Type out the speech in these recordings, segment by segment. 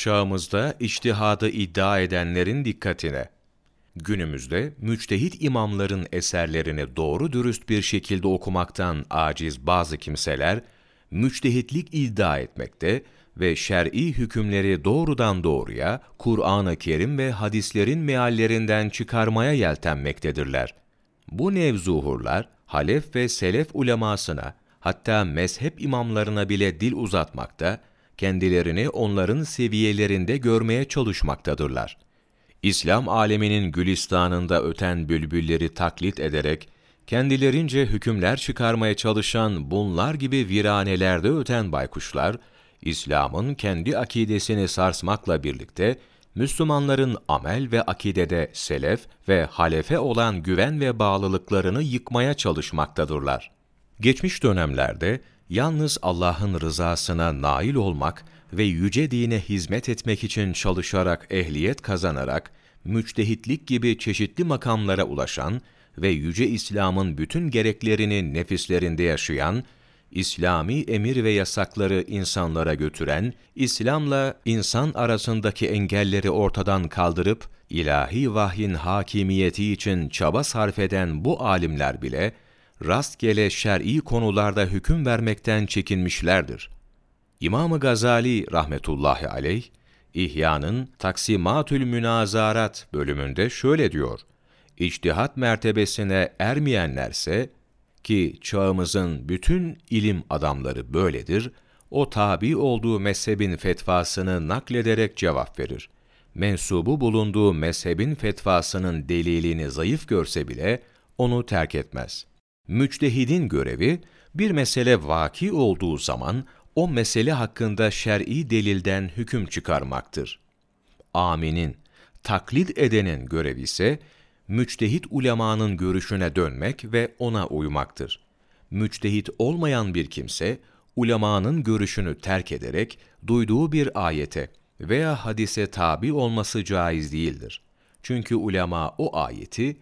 Çağımızda içtihadı iddia edenlerin dikkatine. Günümüzde müçtehit imamların eserlerini doğru dürüst bir şekilde okumaktan aciz bazı kimseler, müçtehitlik iddia etmekte ve şer'i hükümleri doğrudan doğruya Kur'an-ı Kerim ve hadislerin meallerinden çıkarmaya yeltenmektedirler. Bu nevzuhurlar, Halef ve Selef ulemasına, hatta mezhep imamlarına bile dil uzatmakta, kendilerini onların seviyelerinde görmeye çalışmaktadırlar. İslam aleminin gülistanında öten bülbülleri taklit ederek, kendilerince hükümler çıkarmaya çalışan bunlar gibi viranelerde öten baykuşlar, İslam'ın kendi akidesini sarsmakla birlikte, Müslümanların amel ve akidede selef ve halefe olan güven ve bağlılıklarını yıkmaya çalışmaktadırlar. Geçmiş dönemlerde yalnız Allah'ın rızasına nail olmak ve yüce dine hizmet etmek için çalışarak ehliyet kazanarak, müçtehitlik gibi çeşitli makamlara ulaşan ve yüce İslam'ın bütün gereklerini nefislerinde yaşayan, İslami emir ve yasakları insanlara götüren, İslam'la insan arasındaki engelleri ortadan kaldırıp, ilahi vahyin hakimiyeti için çaba sarf eden bu alimler bile, rastgele şer'i konularda hüküm vermekten çekinmişlerdir. İmam-ı Gazali rahmetullahi aleyh, İhya'nın Taksimatül Münazarat bölümünde şöyle diyor, İçtihat mertebesine ermeyenlerse, ki çağımızın bütün ilim adamları böyledir, o tabi olduğu mezhebin fetvasını naklederek cevap verir. Mensubu bulunduğu mezhebin fetvasının delilini zayıf görse bile onu terk etmez. Müçtehidin görevi, bir mesele vaki olduğu zaman o mesele hakkında şer'i delilden hüküm çıkarmaktır. Aminin, taklit edenin görevi ise, müçtehit ulemanın görüşüne dönmek ve ona uymaktır. Müçtehit olmayan bir kimse, ulemanın görüşünü terk ederek duyduğu bir ayete veya hadise tabi olması caiz değildir. Çünkü ulema o ayeti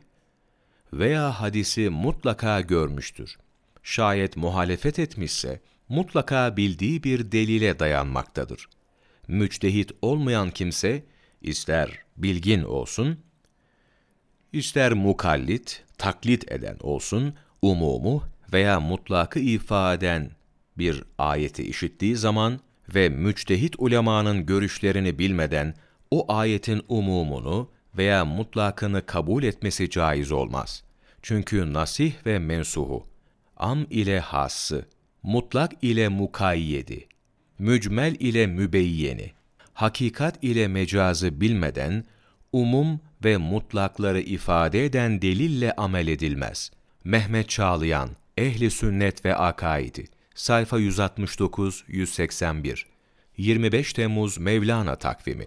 veya hadisi mutlaka görmüştür. Şayet muhalefet etmişse, mutlaka bildiği bir delile dayanmaktadır. Müçtehit olmayan kimse, ister bilgin olsun, ister mukallit, taklit eden olsun, umumu veya mutlakı ifaden bir ayeti işittiği zaman ve müçtehit ulemanın görüşlerini bilmeden o ayetin umumunu veya mutlakını kabul etmesi caiz olmaz. Çünkü nasih ve mensuhu, am ile hassı, mutlak ile mukayyedi, mücmel ile mübeyyeni, hakikat ile mecazı bilmeden, umum ve mutlakları ifade eden delille amel edilmez. Mehmet Çağlayan, Ehli Sünnet ve Akaidi, sayfa 169-181, 25 Temmuz Mevlana takvimi